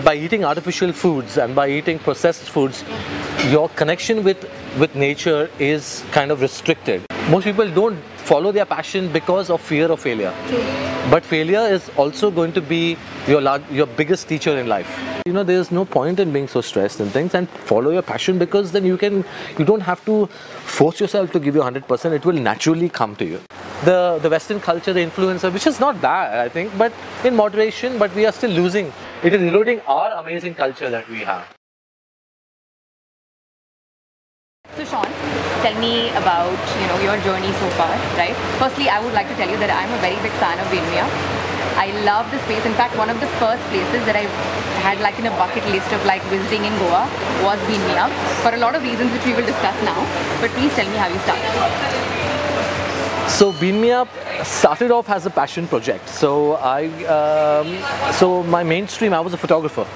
by eating artificial foods and by eating processed foods your connection with with nature is kind of restricted most people don't follow their passion because of fear of failure. But failure is also going to be your large, your biggest teacher in life. You know there's no point in being so stressed and things and follow your passion because then you can you don't have to force yourself to give you 100% it will naturally come to you. The the western culture the influencer which is not bad i think but in moderation but we are still losing. It is eroding our amazing culture that we have. So Shawn, tell me about you know your journey so far, right? Firstly, I would like to tell you that I'm a very big fan of Bean Me Up. I love the space. In fact, one of the first places that I had like in a bucket list of like visiting in Goa was Bean Me Up for a lot of reasons which we will discuss now. But please tell me how you started. So Bean started off as a passion project. So I, um, so my mainstream, I was a photographer.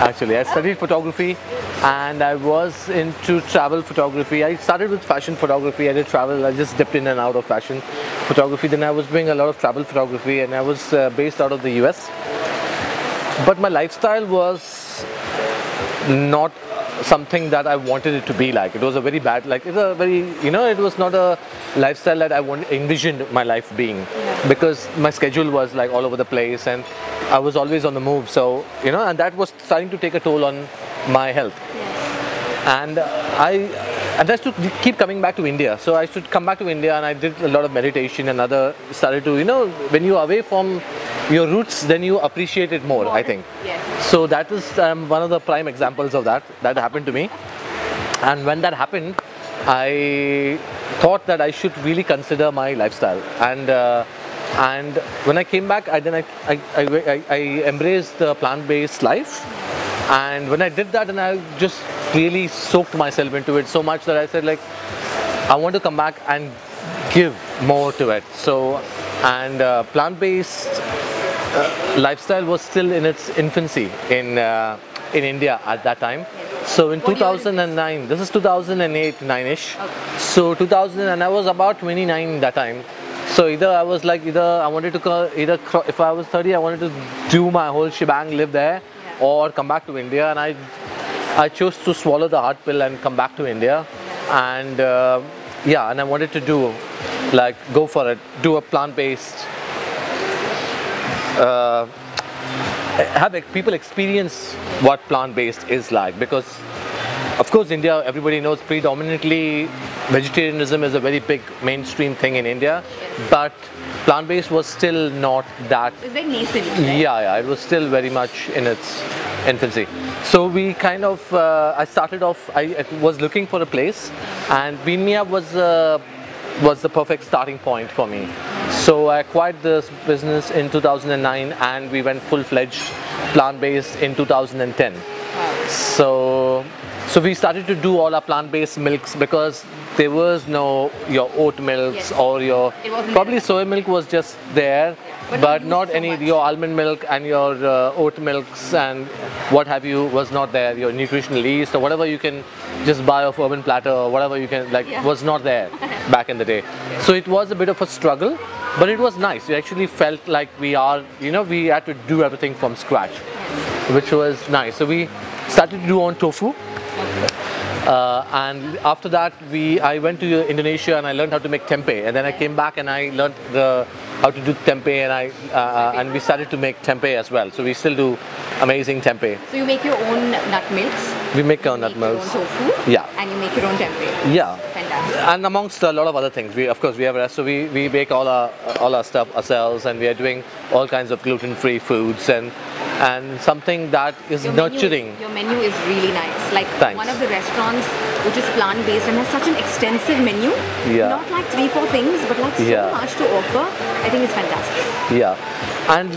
Actually, I studied photography, and I was into travel photography. I started with fashion photography. I did travel. I just dipped in and out of fashion photography. Then I was doing a lot of travel photography, and I was uh, based out of the US. But my lifestyle was not something that I wanted it to be like. It was a very bad, like it's a very, you know, it was not a lifestyle that I want, envisioned my life being, because my schedule was like all over the place and I was always on the move. So you know, and that was starting to take a toll on my health. And I, and that's to keep coming back to India. So I should come back to India, and I did a lot of meditation and other started to, you know, when you're away from your roots, then you appreciate it more. I think. Yes. So that is um, one of the prime examples of that. That happened to me. And when that happened, I thought that I should really consider my lifestyle. And uh, and when I came back, I then I, I, I, I, I embraced the plant-based life. And when I did that, and I just really soaked myself into it so much that I said like, I want to come back and give more to it. So, and uh, plant-based uh, lifestyle was still in its infancy in uh, in India at that time. So in What year is this? 2009, this is 2008, 9ish. Okay. So 2000, and I was about 29 that time. So either I was like either I wanted to either if I was 30, I wanted to do my whole shebang, live there. Or come back to India, and I I chose to swallow the hard pill and come back to India, and uh, yeah, and I wanted to do like go for it, do a plant-based uh, have people experience what plant-based is like. Because of course india everybody knows predominantly vegetarianism is a very big mainstream thing in india but plant-based was still not that It's very nascent. yeah, yeah, it was still very much in its infancy. So we kind of, uh, I started off, I I was looking for a place, and Up was uh, was the perfect starting point for me. So I acquired this business in 2009, and we went full-fledged plant-based in 2010. So, so we started to do all our plant-based milks because there was no your oat milks Yes. or your probably soy milk was just there, But but, not so any much. your almond milk and your uh, oat milks and what have you was not there. Your nutritional yeast or whatever you can just buy off Urban Platter or whatever you can like Yeah. was not there back in the day. So it was a bit of a struggle, but it was nice. We actually felt like we are, you know, we had to do everything from scratch, which was nice. So we started to do on tofu. Uh, and after that, we I went to Indonesia and I learned how to make tempeh. And then I came back and I learned the how to do tempeh, and I uh, and we started to make tempeh as well. So we still do amazing tempeh. So you make your own nut milks. We make our you nut make your own tofu. Yeah. And you make your own tempeh. Yeah. Fantastic. And amongst a lot of other things, we of course we have a rest. So we, we bake all our all our stuff ourselves, and we are doing all kinds of gluten-free foods and and something that is Your menu nurturing. your menu is really nice. Like Thanks. one of the restaurants which is plant based and has such an extensive menu. Yeah. Not like three, four things, but like so Yeah. much to offer. I think it's fantastic. Yeah, and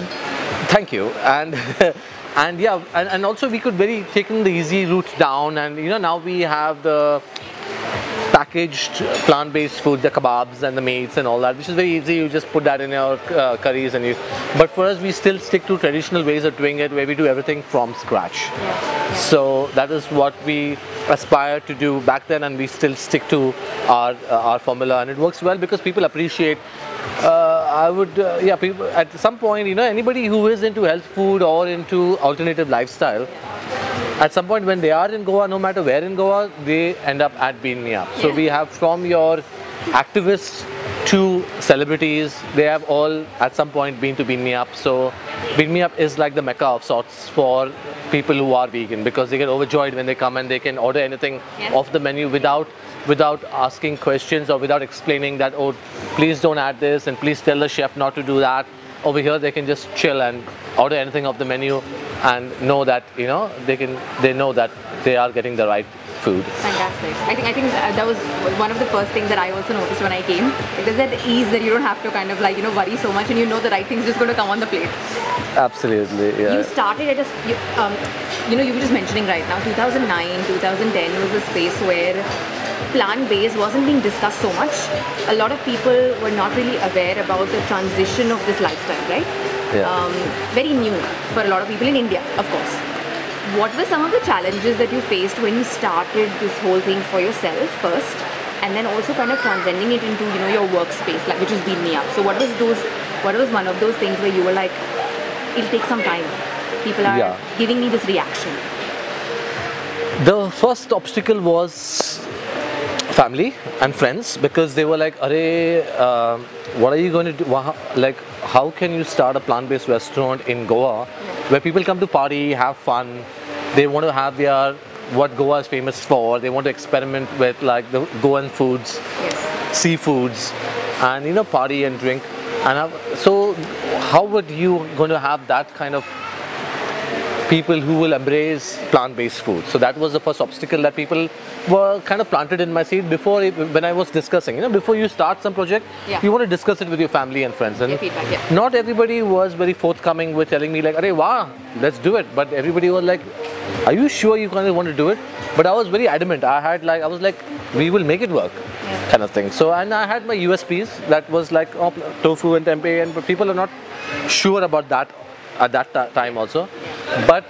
thank you. And and yeah, and, and also we could very taken the easy route down, and you know now we have the packaged plant-based food, the kebabs and the meats and all that, which is very easy. You just put that in your uh, curries and you. But for us, we still stick to traditional ways of doing it, where we do everything from scratch. So that is what we aspire to do back then, and we still stick to our uh, our formula, and it works well because people appreciate. Uh, I would, uh, yeah, people at some point, you know, anybody who is into health food or into alternative lifestyle, at some point when they are in Goa, no matter where in Goa, they end up at Bean Me Up. So Yeah. we have from your activists to celebrities, they have all at some point been to Bean Me Up. So Bean Me Up is like the mecca of sorts for people who are vegan because they get overjoyed when they come and they can order anything Yeah. off the menu without without asking questions or without explaining that oh please don't add this and please tell the chef not to do that over here they can just chill and order anything off the menu and know that you know they can they know that they are getting the right food Fantastic. I think I think uh, that was one of the first things that I also noticed when I came. Like, There's that ease that you don't have to kind of like you know worry so much, and you know the right thing's just going to come on the plate. absolutely yeah You started at a, s- you, um, you know, you were just mentioning right now, 2009, 2010 was a space where plant-based wasn't being discussed so much. A lot of people were not really aware about the transition of this lifestyle, right? Yeah. Um, very new for a lot of people in India, of course. What were some of the challenges that you faced when you started this whole thing for yourself first, and then also kind of transcending it into you know your workspace, like which has Bean Me Up. So what was those? What was one of those things where you were like, it'll take some time. People are Yeah. giving me this reaction. The first obstacle was family and friends because they were like, "Arey, um what are you going to do? Like, how can you start a plant-based restaurant in Goa where people come to party, have fun, they want to have their what Goa is famous for. They want to experiment with like the Goan foods, Yes. seafoods, and you know, party and drink. And have, so, how would you going to have that kind of people who will embrace plant-based food. So that was the first obstacle that people were kind of planted in my seed before it, when I was discussing. You know, before you start some project, Yeah. you want to discuss it with your family and friends. And feedback, yeah. not everybody was very forthcoming with telling me like, "Arey, wow, let's do it." But everybody was like, "Are you sure you kind of want to do it?" But I was very adamant. I had like, I was like, "We will make it work." Yeah. Kind of thing. So and I had my USPs that was like oh, tofu and tempeh, and but people are not sure about that at that ti- time also. But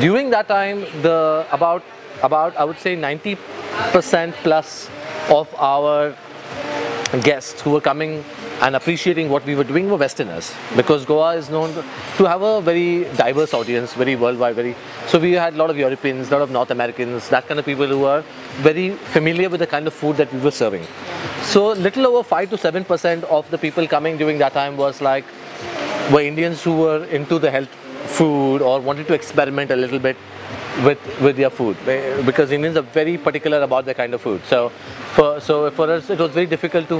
during that time, the about about I would say 90% plus of our guests who were coming and appreciating what we were doing were Westerners because Goa is known to have a very diverse audience, very worldwide, very. So we had a lot of Europeans, a lot of North Americans, that kind of people who were very familiar with the kind of food that we were serving. So little over five to seven percent of the people coming during that time was like were Indians who were into the health food or wanted to experiment a little bit with with their food because Indians are very particular about their kind of food. So for so for us it was very difficult to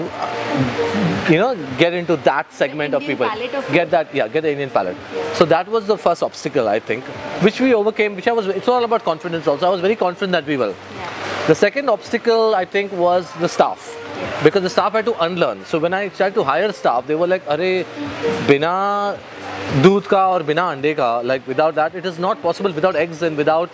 you know get into that segment of people. of Get that yeah get the Indian palate. So that was the first obstacle I think which we overcame. Which I was it's all about confidence also. I was very confident that we will. Yeah. The second obstacle I think was the staff Because the staff had to unlearn. So when I tried to hire staff, they were like, "Arey, बिना दूध का और बिना अंडे का, like without that, it is not possible. Without eggs and without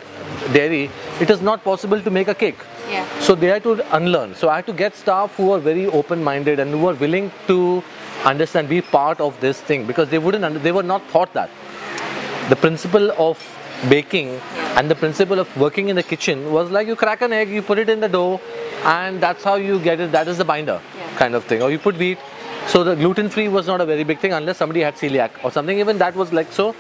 dairy, it is not possible to make a cake." Yeah. So they had to unlearn. So I had to get staff who are very open-minded and who are willing to understand, be part of this thing because they wouldn't, under, they were not taught that the principle of baking and the principle of working in the kitchen was like you crack an egg, you put it in the dough, and that's how you get it. That is the binder Yeah. kind of thing. Or you put wheat. So the gluten free was not a very big thing unless somebody had celiac or something. Even that was like so.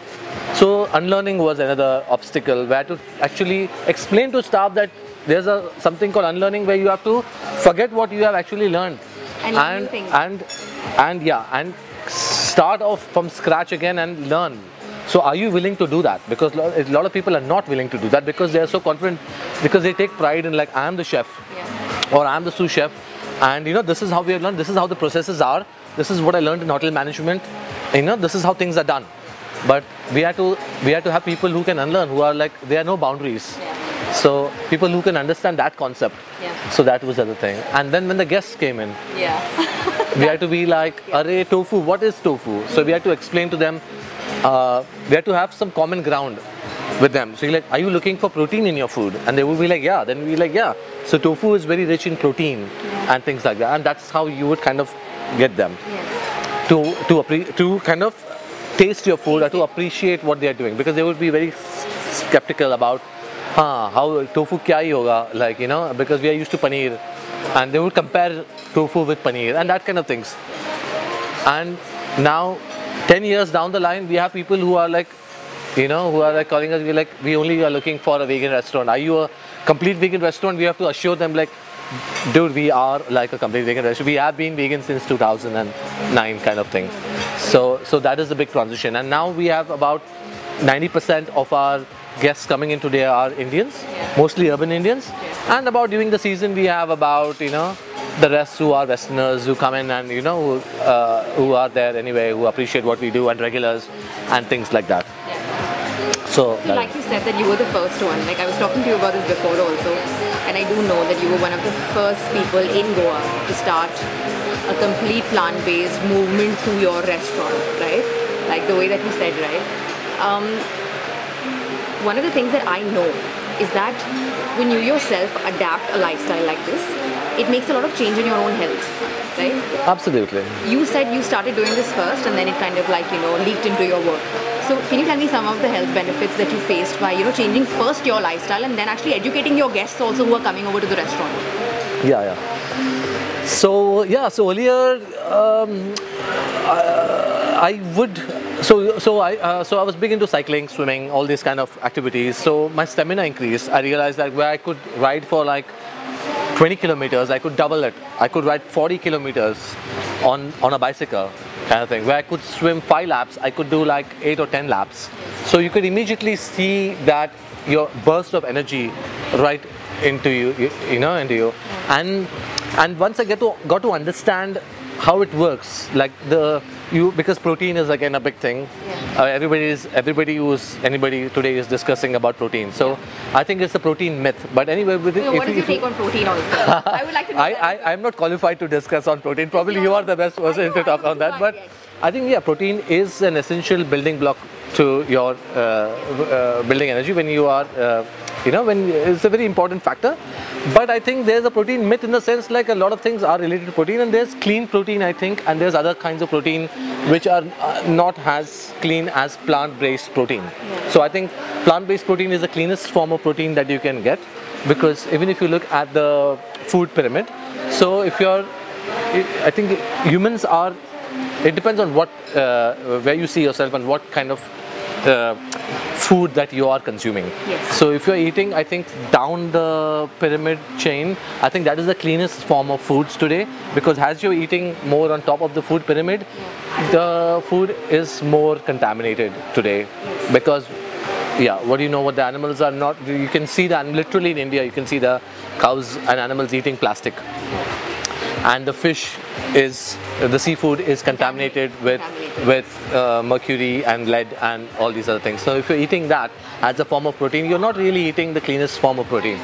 So unlearning was another obstacle where to actually explain to staff that there's a something called unlearning where you have to forget what you have actually learned And and and and yeah and start off from scratch again and learn so are you willing to do that because a lot of people are not willing to do that because they are so confident because they take pride in like i am the chef Yeah. or i'm the sous chef and you know this is how we have learned this is how the processes are this is what i learned in hotel management you know this is how things are done but we have to we have to have people who can unlearn who are like there are no boundaries Yeah. so people who can understand that concept Yeah. so that was the other thing and then when the guests came in Yeah. we had to be like, Array, tofu, what is tofu? So we had to explain to them, uh, we have to have some common ground with them. So you're like, are you looking for protein in your food? And they would be like, yeah. Then be like, yeah. So tofu is very rich in protein and things like that. And that's how you would kind of get them yes. to to to kind of taste your food or to appreciate what they are doing because they would be very skeptical about huh, how tofu kya hi hoga like you know because we are used to paneer and they would compare tofu with paneer and that kind of things and now 10 years down the line we have people who are like you know who are like calling us we're like we only are looking for a vegan restaurant. Are you a complete vegan restaurant? We have to assure them like dude we are like a complete vegan restaurant. We have been vegan since 2009 kind of thing. So so that is a big transition. And now we have about 90% of our guests coming in today are indians mostly urban indians. And about during the season we have about you know the rest who are westerners who come in and you know who, uh, who are there anyway who appreciate what we do and regulars and things like that so So like you said that you were the first one. Like I was talking to you about this before also, and I do know that you were one of the first people in Goa to start a complete plant-based movement through your restaurant, right? Like the way that you said, right? Um, one of the things that I know is that when you yourself adapt a lifestyle like this, it makes a lot of change in your own health, right? absolutely You said you started doing this first and then it kind of like, you know, leaked into your work. So can you tell me some of the health benefits that you faced by, you know, changing first your lifestyle and then actually educating your guests also who are coming over to the restaurant? Yeah, yeah. So yeah, so earlier um, I, I would. So so I uh, so I was big into cycling, swimming, all these kind of activities. So my stamina increased. I realized that where I could ride for like 20 kilometers, I could double it. I could ride 40 kilometers on on a bicycle kind of thing. Where I could swim five laps, I could do like eight or 10 laps. So you could immediately see that your burst of energy right into you, you, know, into you. And and once I get to got to understand how it works, like the you because protein is again a big thing. Uh, everybody is everybody who's anybody today is discussing about protein. So I think it's a protein myth. But anyway, with it, what if is you- your take on protein also? I would like to know I, I'm not qualified to discuss on protein. Probably you are the best person to talk on that. But yes. I think, yeah, protein is an essential building block to your uh, uh, building energy when you are, uh, you know, when it's a very important factor. But I think there's a protein myth in the sense like a lot of things are related to protein, and there's clean protein, I think, and there's other kinds of protein which are not as clean as plant-based protein. So I think plant-based protein is the cleanest form of protein that you can get because even if you look at the food pyramid, so if you're, I think humans are. It depends on what, uh, where you see yourself and what kind of uh, food that you are consuming. Yes. So if you're eating, I think down the pyramid chain, I think that is the cleanest form of foods today because as you're eating more on top of the food pyramid, the food is more contaminated today. Because yeah what do you know what the animals are not? You can see that literally in india you can see the cows and animals eating plastic and the fish is the seafood is contaminated with Contaminated. with uh, mercury and lead and all these other things so if you're eating that as a form of protein you're not really eating the cleanest form of protein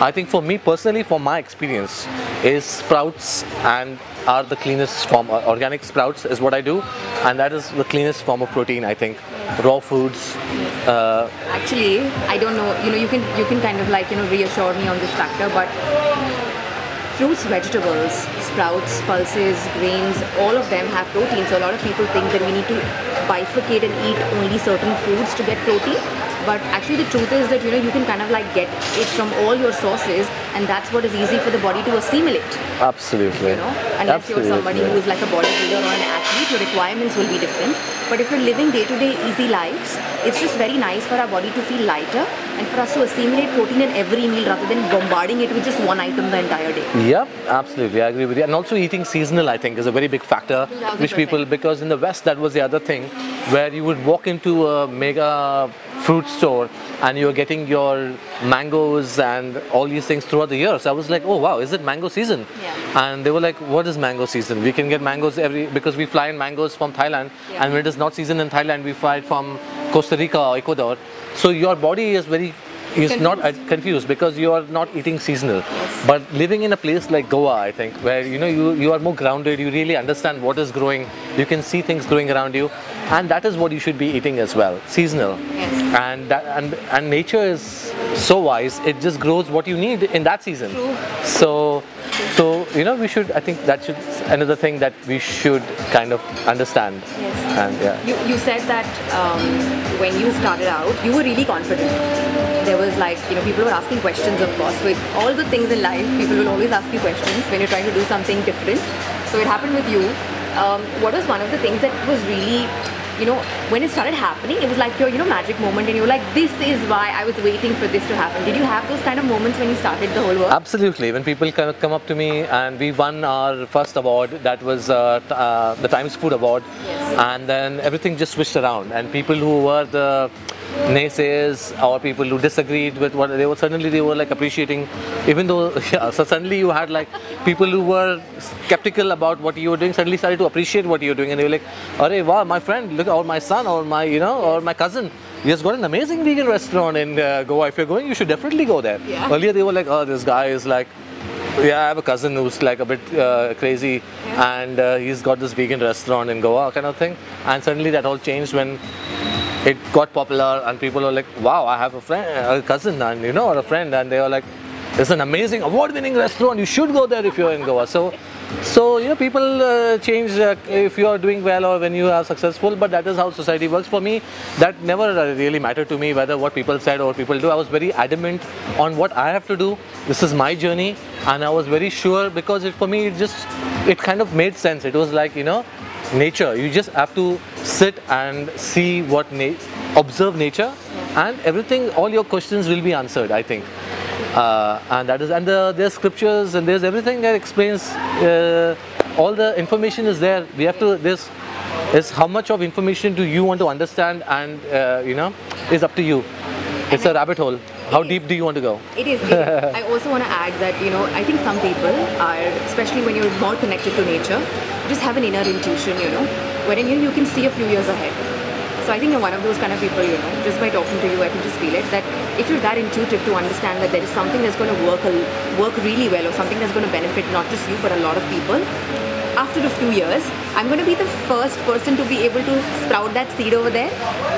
i think for me personally from my experience is sprouts and are the cleanest form uh, organic sprouts is what i do and that is the cleanest form of protein i think raw foods uh, Actually, I don't know. You know, you can you can kind of like you know reassure me on this factor, but fruits, vegetables, sprouts, pulses, grains, all of them have protein. So a lot of people think that we need to bifurcate and eat only certain foods to get protein. But actually, the truth is that you know you can kind of like get it from all your sources, and that's what is easy for the body to assimilate. absolutely You know, unless you're somebody who is like a bodybuilder or an athlete, your requirements will be different. But if you're living day-to-day easy lives, it's just very nice for our body to feel lighter and for us to assimilate protein in every meal rather than bombarding it with just one item the entire day. Yep, absolutely. I agree with you. And also eating seasonal, I think, is a very big factor, which people, because in the West, that was the other thing, where you would walk into a mega fruit store and you're getting your mangoes and all these things throughout the year. So I was like, oh wow, is it mango season? Yeah. And they were like, what is mango season? We can get mangoes every, because we fly in mangoes from Thailand, Yeah. and when it is not season in Thailand, we fly it from Costa Rica or Ecuador. So your body is very is not uh, confused because you are not eating seasonal. But living in a place like Goa, I think, where you know you, you are more grounded, you really understand what is growing, you can see things growing around you, and that is what you should be eating as well, seasonal. Yes. And that, and and nature is so wise; it just grows what you need in that season. True. So. So you know we should I think that should another thing that we should kind of understand Yes. and yeah You, you said that um, when you started out, you were really confident. There was like, you know, people were asking questions, of course. With all the things in life, people will always ask you questions when you're trying to do something different. So it happened with you. um, what was one of the things that was really, you know, when it started happening, it was like your, you know, magic moment, and you were like, this is why I was waiting for this to happen. Did you have those kind of moments when you started the whole work? Absolutely. When people come come up to me and we won our first award, that was uh, t- uh, the Times Food Award, Yes. and then everything just switched around. And people who were the naysayers or people who disagreed with what they were suddenly they were like appreciating, even though yeah. So suddenly you had like people who were skeptical about what you were doing suddenly started to appreciate what you were doing, and they were like, "Arey, wow, my friend, look, or my son, or my you know, or my cousin." He has got an amazing vegan restaurant in uh, Goa. If you're going, you should definitely go there. Yeah. Earlier, they were like, "Oh, this guy is like yeah, I have a cousin who's like a bit uh, crazy, Yeah. and uh, he's got this vegan restaurant in Goa, kind of thing. And suddenly that all changed when it got popular, and people were like, "Wow, I have a friend, a cousin, and you know, or a friend," and they were like, "It's an amazing award-winning restaurant. You should go there if you're in Goa." So. So you know, people uh, change uh, if you are doing well or when you are successful. But that is how society works. For me, that never really mattered to me whether what people said or what people do. I was very adamant on what I have to do. This is my journey, and I was very sure because it, for me, it just it kind of made sense. It was like you know, nature. You just have to sit and see what na- observe nature, and everything. All your questions will be answered. I think uh, and that is and the, there's scriptures and there's everything that explains uh, all the information is there we have to this is how much of information do you want to understand and uh, you know is up to you it's a rabbit hole how is. deep do you want to go It is. It is. I also want to add that you know I think some people are, especially when you're more connected to nature, just have an inner intuition, you know, wherein you, you can see a few years ahead. So I think you're one of those kind of people, you know. Just by talking to you, I can just feel it that if you're that intuitive to understand that there is something that's going to work work really well, or something that's going to benefit not just you but a lot of people. After a few years, I'm going to be the first person to be able to sprout that seed over there.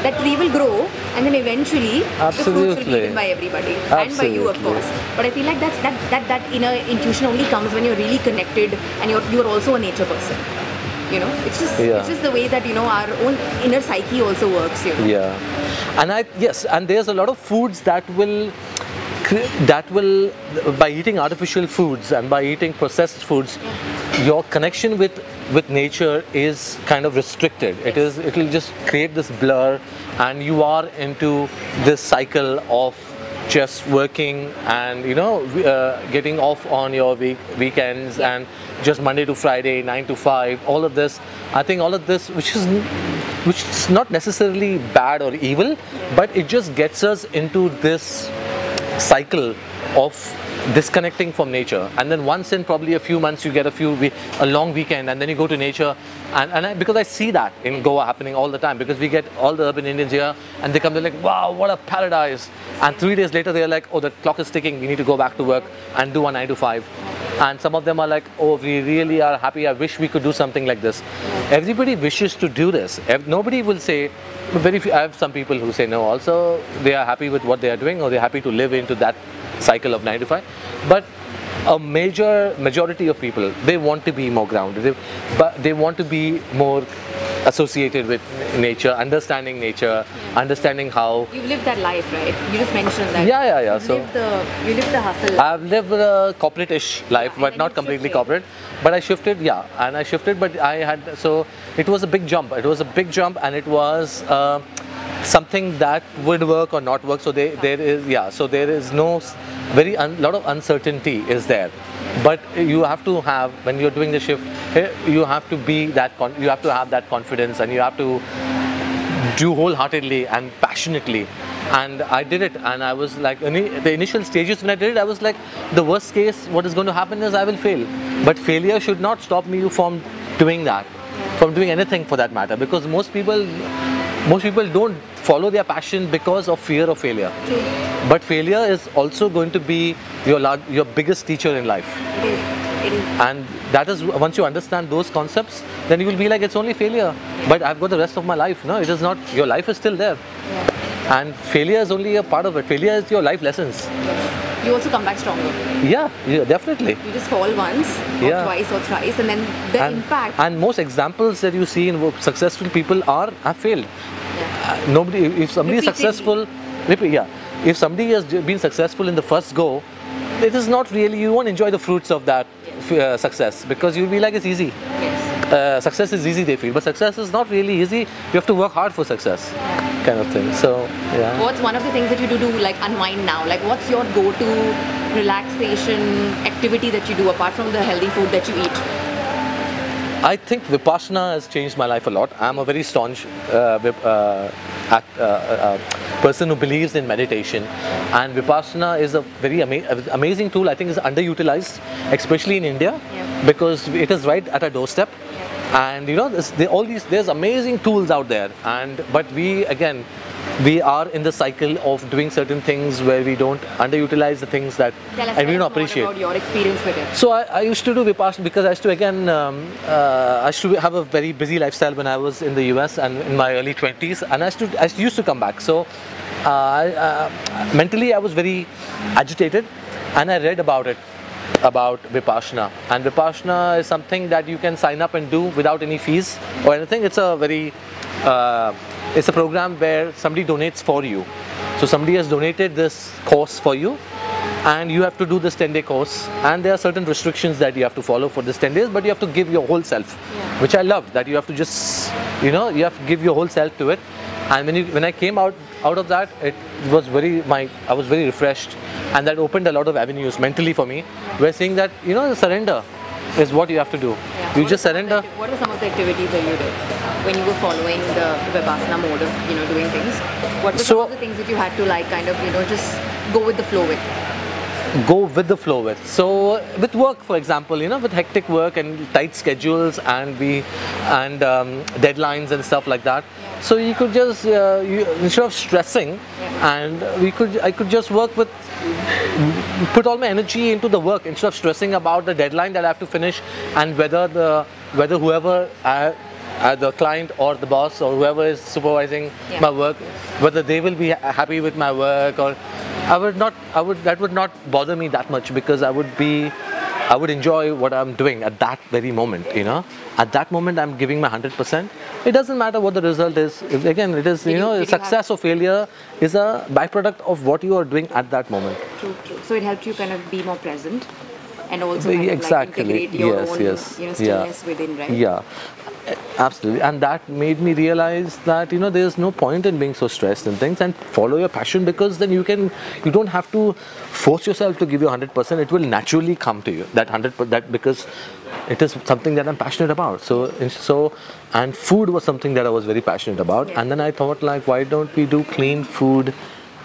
That tree will grow, and then eventually Absolutely. the fruits will be eaten by everybody and by you, of course. But I feel like that's that that that inner intuition only comes when you're really connected and you're you're also a nature person. You know, it's just Yeah. it's just the way that you know our own inner psyche also works. You know. yeah and i yes and there's a lot of foods that will that will by eating artificial foods and by eating processed foods your connection with with nature is kind of restricted it is it will just create this blur and you are into this cycle of just working and you know uh, getting off on your week weekends Yeah. and just Monday to Friday, nine to five, all of this. I think all of this, which is which is not necessarily bad or evil, but it just gets us into this cycle of disconnecting from nature. And then once in probably a few months you get a few we- a long weekend and then you go to nature. And, and I, because I see that in Goa happening all the time because we get all the urban Indians here and they come they're like wow what a paradise. And three days later they're like oh the clock is ticking. We need to go back to work and do a 9 to 5 and some of them are like oh we really are happy. I wish we could do something like this. Everybody wishes to do this. Nobody will say very few, I have some people who say no also. They are happy with what they are doing or they're happy to live into that cycle of 9 to 5 but a major majority of people they want to be more grounded they, but they want to be more associated with nature understanding nature understanding how You live that life, right? You just mentioned that. Yeah, yeah, yeah, You so- live the you live the hustle. I've lived a corporate-ish life, and but not completely corporate. But I shifted, yeah, and I shifted, but I had so it was a big jump. It was a big jump, and it was uh, something that would work or not work. So they, there is, yeah, so there is no very un, lot of uncertainty is there. But you have to have when you're doing the shift, eh, you have to be that con- you have to have that confidence, and you have to do wholeheartedly and passionately and i did it. And i was like the initial stages when i did it i was like the worst case what is going to happen is i will fail. But failure should not stop me from doing that from doing anything for that matter. Because most people most people don't follow their passion because of fear of failure. But failure is also going to be your lar- your biggest teacher in life. It is. It is. and that is once you understand those concepts then you will be like it's only failure. But i've got the rest of my life no? It is not your life is still there. And failure is only a part of it failure is your life lessons You also come back stronger. yeah, yeah definitely You just fall once, or Yeah. twice, or thrice, and then the and, impact. and most examples that you see in successful people are have failed yeah. Uh, nobody if- somebody is successful repeat, yeah if somebody has been successful in the first go it is not really you won't enjoy the fruits of that f- uh, success because you'll be like it's easy Yes. uh, success is easy they feel but success is not really easy you have to work hard for success kind of thing so yeah What's one of the things that you do to like unwind now? Like, what's your go-to relaxation activity that you do apart from the healthy food that you eat? I think Vipassana has changed my life a lot. I'm a very staunch uh, vip- uh, act, uh, uh, person who believes in meditation, and Vipassana is a very ama- amazing tool. I think is underutilized, especially in India, Yeah. because it is right at our doorstep. And you know, there, all these there's amazing tools out there, and but we again we are in the cycle of doing certain things where we don't underutilize the things that Tell us and we don't appreciate. about your experience with it. So I, I used to do Vipassana because I used to again um, uh, I used to have a very busy lifestyle when I was in the US and in my early 20s and I used to, I used to come back. So uh, uh, mentally I was very agitated and I read about it about Vipassana and Vipassana is something that you can sign up and do without any fees or anything. It's a very uh, it's a program where somebody donates for you. So somebody has donated this course for you and you have to do this 10 day course and there are certain restrictions that you have to follow for this 10 days but you have to give your whole self Yeah. which i loved that you have to just you know you have to give your whole self to it and when you when i came out out of that it was very my i was very refreshed and that opened a lot of avenues mentally for me where saying that you know surrender is what you have to do Yeah. you What just of the surrender What are some of the activities that you did when you were following the Vipassana mode of you know doing things? What were some of the things that you had to like kind of you know just go with the flow with? Go with the flow with. So with work, for example, you know, with hectic work and tight schedules and we and um, deadlines and stuff like that. So you could just uh, you, instead of stressing, and we could I could just work with put all my energy into the work instead of stressing about the deadline that I have to finish and whether the whether whoever I, uh, the client or the boss or whoever is supervising Yeah. my work whether they will be happy with my work or I would not I would that would not bother me that much because I would be I would enjoy what I'm doing at that very moment you know? At that moment I'm giving my 100% it doesn't matter what the result is. If- again it is you know success or failure is a byproduct of what you are doing at that moment. True, true. So it helped you kind of be more present and also kind of exactly. like integrate your Yes, own yes. you know Yeah. within, right? Yeah, absolutely. And that made me realize that you know there's no point in being so stressed and things, and follow your passion because then you can you don't have to force yourself to give you 100%. It will naturally come to you that 100 that because it is something that I'm passionate about. So and so and food was something that I was very passionate about. Yeah. And then I thought like why don't we do clean food?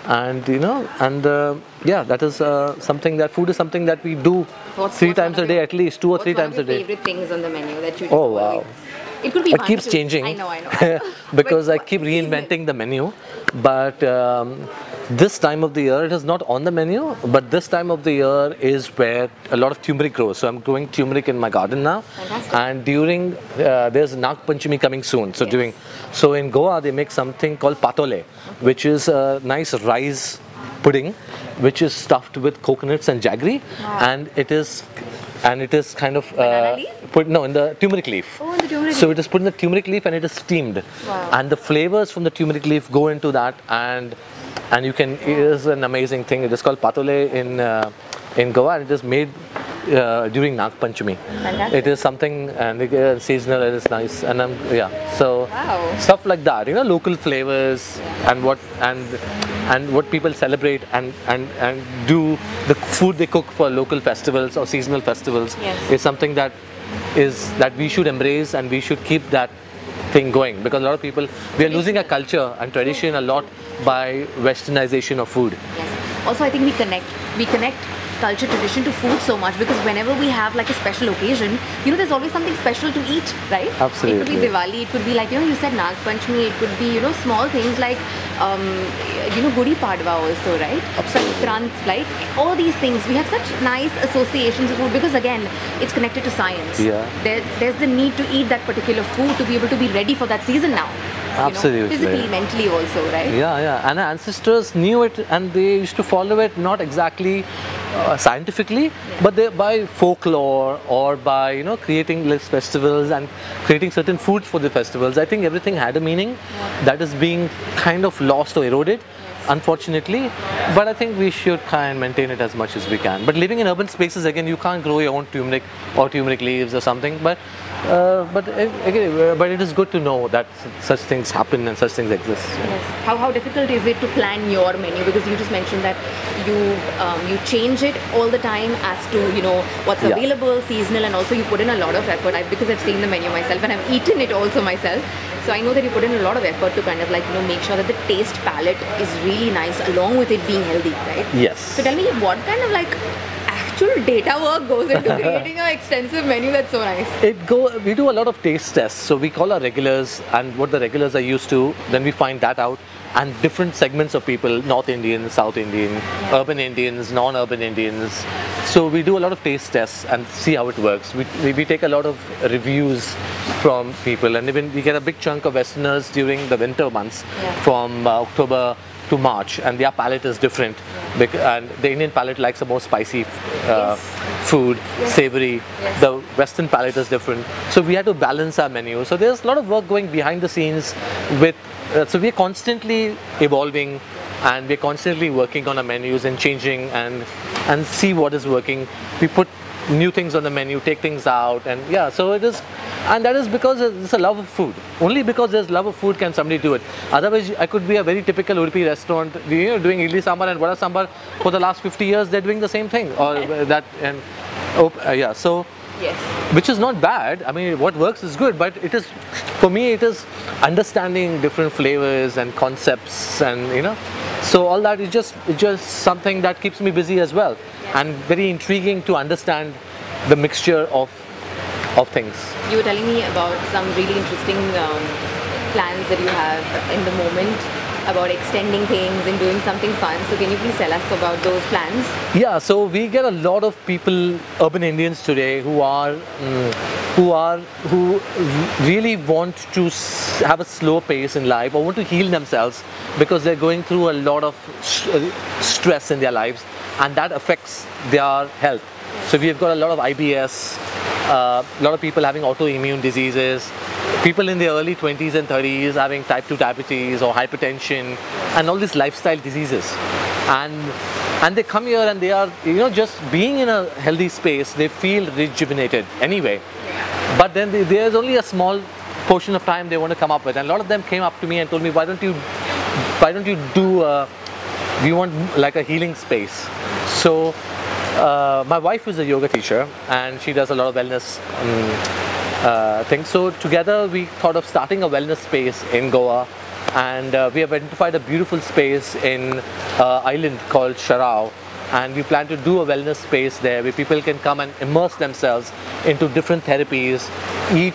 And you know, and uh, yeah, that is uh, something that food is something that we do What's- three what's times a day at least, two or three times a day. Favorite things on the menu that you. Oh, wow. It could be. It keeps changing. I know, I know. Because I keep reinventing the menu. But um, this time of the year, it is not on the menu. But this time of the year is where a lot of turmeric grows. So I'm growing turmeric in my garden now. Fantastic. And during uh, there's Nag Panchami coming soon. So Yes. during so in Goa they make something called patole, which is a nice rice pudding, which is stuffed with coconuts and jaggery, Wow. and it is. And it is kind of uh, put no in the turmeric leaf. Oh, in the turmeric So leaf. it is put in the turmeric leaf and it is steamed. Wow. And the flavors from the turmeric leaf go into that, and and you can. It is an amazing thing. It is called patole in uh, in Goa, and it is made uh, during Nag Panchami. Fantastic. It is something and it is seasonal. It is nice, and um, yeah. So Wow. stuff like that, you know, local flavors and what and and what people celebrate and and and do the food they cook for local festivals or seasonal festivals Yes. is something that is that we should embrace and we should keep that thing going because a lot of people we are losing our culture and tradition a lot by westernization of food Yes. Also, I think we connect. We connect culture, tradition to food so much because whenever we have like a special occasion, you know, there's always something special to eat, right? Absolutely. It could be Diwali. It could be like you know, you said Nag Panchami. It could be you know, small things like um, you know, Gudi Padwa also, right? Sankrant, like all these things. We have such nice associations with food because again, it's connected to science. Yeah. There, there's the need to eat that particular food to be able to be ready for that season now. you know, Absolutely. physically, mentally also, right? yeah yeah and our ancestors knew it and they used to follow it not exactly uh, scientifically but they by folklore or by you know creating like festivals and creating certain foods for the festivals i think everything had a meaning. That is being kind of lost or eroded unfortunately. But i think we should try and maintain it as much as we can. But living in urban spaces again you can't grow your own turmeric or turmeric leaves or something. But Uh, but again, uh, but it is good to know that such things happen and such things exist. Yes. How, how difficult is it to plan your menu? Because you just mentioned that you um, you change it all the time as to you know what's Yeah. available, seasonal, and also you put in a lot of effort. I, because I've seen the menu myself and I've eaten it also myself, so I know that you put in a lot of effort to kind of like you know make sure that the taste palette is really nice along with it being healthy, right? Yes. So tell me what kind of like actual data work goes into creating an extensive menu that's so nice. It go. We do a lot of taste tests. So we call our regulars and what the regulars are used to. Then we find that out. And different segments of people: North Indian, South Indian, urban Indians, non-urban Indians. So we do a lot of taste tests and see how it works. We, we, we take a lot of reviews from people, and even we get a big chunk of Westerners during the winter months, Yeah. from uh, October to March, and their palate is different. And the Indian palate likes a more spicy uh, food, savory. Yes. The Western palate is different. So we had to balance our menu. So there's a lot of work going behind the scenes with. Uh, so we're constantly evolving, and we're constantly working on our menus and changing and and see what is working. We put new things on the menu, take things out, and yeah. So it is, and that is because it's a love of food. Only because there's love of food can somebody do it. Otherwise, I could be a very typical Udupi restaurant, you know, doing idli sambar and vada sambar for the last 50 years. They're doing the same thing, or that and oh, uh, yeah. So Yes. which is not bad. I mean, what works is good, but it is, for me, it is understanding different flavors and concepts, and you know, so all that is just just something that keeps me busy as well, and very intriguing to understand the mixture of of things. You were telling me about some really interesting um, plans that you have in the moment about extending things and doing something fun. So can you please tell us about those plans? Yeah, so we get a lot of people, urban Indians today, who are mm, who are who really want to have a slow pace in life or want to heal themselves because they're going through a lot of uh, stress in their lives, and that affects their health. So we've got a lot of IBS, uh, a lot of people having autoimmune diseases, people in their early 20s and 30s having type 2 diabetes or hypertension, and all these lifestyle diseases. And and they come here and they are, you know, just being in a healthy space, they feel rejuvenated anyway. But then the- there's only a small portion of time they want to come up with, and a lot of them came up to me and told me, why don't you, why don't you do, uh, we want like a healing space. So uh, my wife is a yoga teacher, and she does a lot of wellness um, uh, things. So together we thought of starting a wellness space in Goa, and uh, we have identified a beautiful space in uh, island called Chorao. And we plan to do a wellness space there where people can come and immerse themselves into different therapies, eat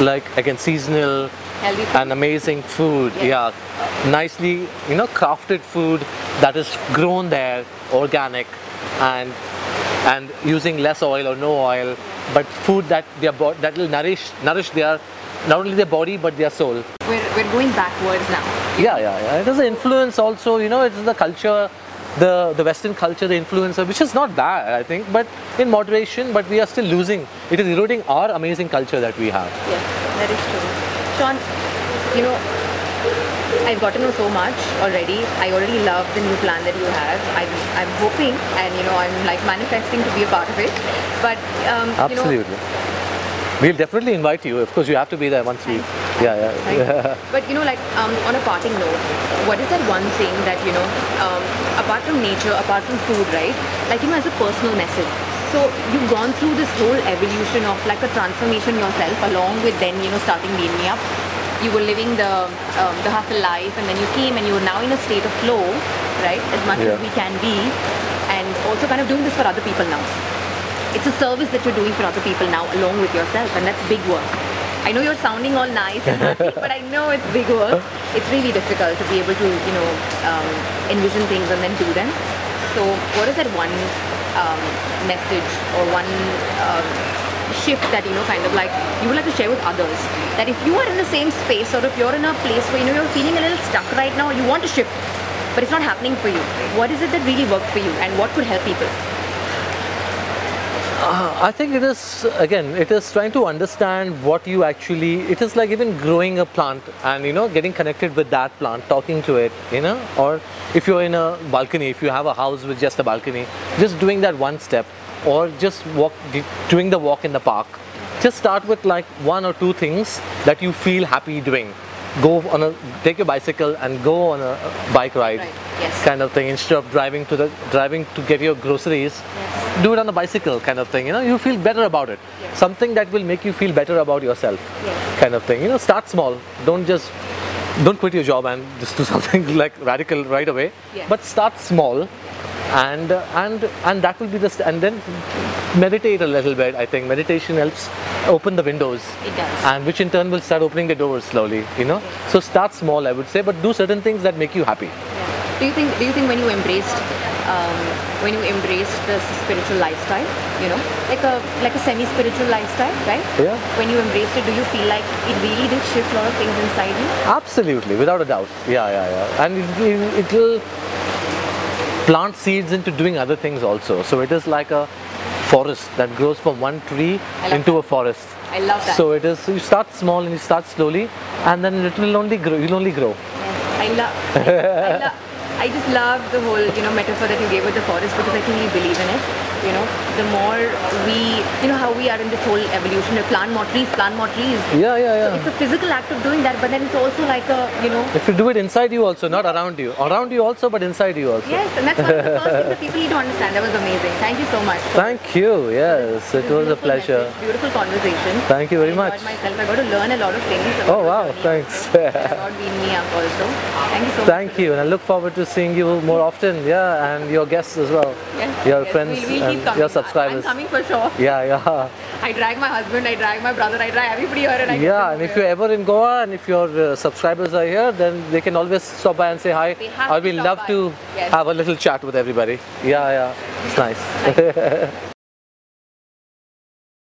like again seasonal Healthy food. and amazing food. Yes. Yeah, nicely you know crafted food that is grown there, organic, and and using less oil or no oil, but food that their bo- that will nourish nourish their not only their body but their soul. We're, we're going backwards now. Yeah, yeah, yeah. It is an influence also. You know, it's the culture, the the Western culture, the influencer, which is not bad, I think, but in moderation. But we are still losing. It is eroding our amazing culture that we have. Yes, that is true. Shawn, you know, I've got to know so much already. I already love the new plan that you have. I'm, I'm hoping and, you know, I'm like manifesting to be a part of it. But, um, you know, Absolutely. We'll definitely invite you. Of course, you have to be there once we. Yeah, yeah. Right? But you know, like um, on a parting note, what is that one thing that you know, um, apart from nature, apart from food, right? Like you know, as a personal message. So you've gone through this whole evolution of like a transformation yourself, along with then you know starting Bean Me Up. You were living the um, the hustle life, and then you came, and you were now in a state of flow, right? As much as we can be, and also kind of doing this for other people now. It's a service that you're doing for other people now along with yourself and that's big work. I know you're sounding all nice and happy but i know it's big work. It's really difficult to be able to you know um, envision things and then do them. So what is that one um, message or one um, shift that you know kind of like you would like to share with others that if you are in the same space or if you're in a place where you know you're feeling a little stuck right now you want to shift but it's not happening for you what is it that really worked for you and what could help people Uh, I think it is again. It is trying to understand what you actually. It is like even growing a plant and you know getting connected with that plant, talking to it. You know, or if you're in a balcony, if you have a house with just a balcony, just doing that one step, or just walk, doing the walk in the park, just start with like one or two things that you feel happy doing. Go on a take your bicycle and go on a bike ride, Right, yes. kind of thing. Instead of driving to the driving to get your groceries, Yes. do it on a bicycle, kind of thing. You know, you feel better about it. Yes. Something that will make you feel better about yourself, kind of thing. You know, start small. Don't just don't quit your job and just do something like radical right away. But start small, and and and that will be the and then meditate a little bit. I think meditation helps open the windows It does. and which in turn will start opening the doors slowly you know so start small i would say but do certain things that make you happy Yeah. Do you think? Do you think when you embraced, um, when you embraced the spiritual lifestyle, you know, like a like a semi-spiritual lifestyle, right? Yeah. When you embraced it, do you feel like it really did shift a lot of things inside you? absolutely without a doubt yeah yeah yeah and it, it, it will plant seeds into doing other things also so it is like a forest that grows from one tree I into a forest I love that. so it is you start small and you start slowly and then it will only grow you'll only grow Yes. I love. I, love. I just love the whole, you know, metaphor that you gave with the forest because I truly believe in it. You know, the more we, you know, how we are in this whole evolution, we plant more trees, plant more trees. yeah yeah yeah It's a physical act of doing that, but then it's also like a, you know, if you do it inside you also not around you around you also but inside you also yes, and that's one of the first things that people need to understand. That was amazing. Thank you so much. thank you yes it was a pleasure message, beautiful conversation. Thank you very I much. myself. I got to learn a lot of things. about Oh wow, thanks. About Bean Me Up also. Thank you so much. Thank you, and I look forward to seeing you more often. Yeah, and your guests as well. Yes, Your yes, friends we'll, we'll and your subscribers. I'm coming for sure. Yeah, yeah, I drag my husband, I drag my brother, I drag everybody here and I yeah. And if you're ever in Goa and if your uh, subscribers are here, then they can always stop by and say hi. I will love by. to Yes. have a little chat with everybody. Yeah, yeah. It's nice.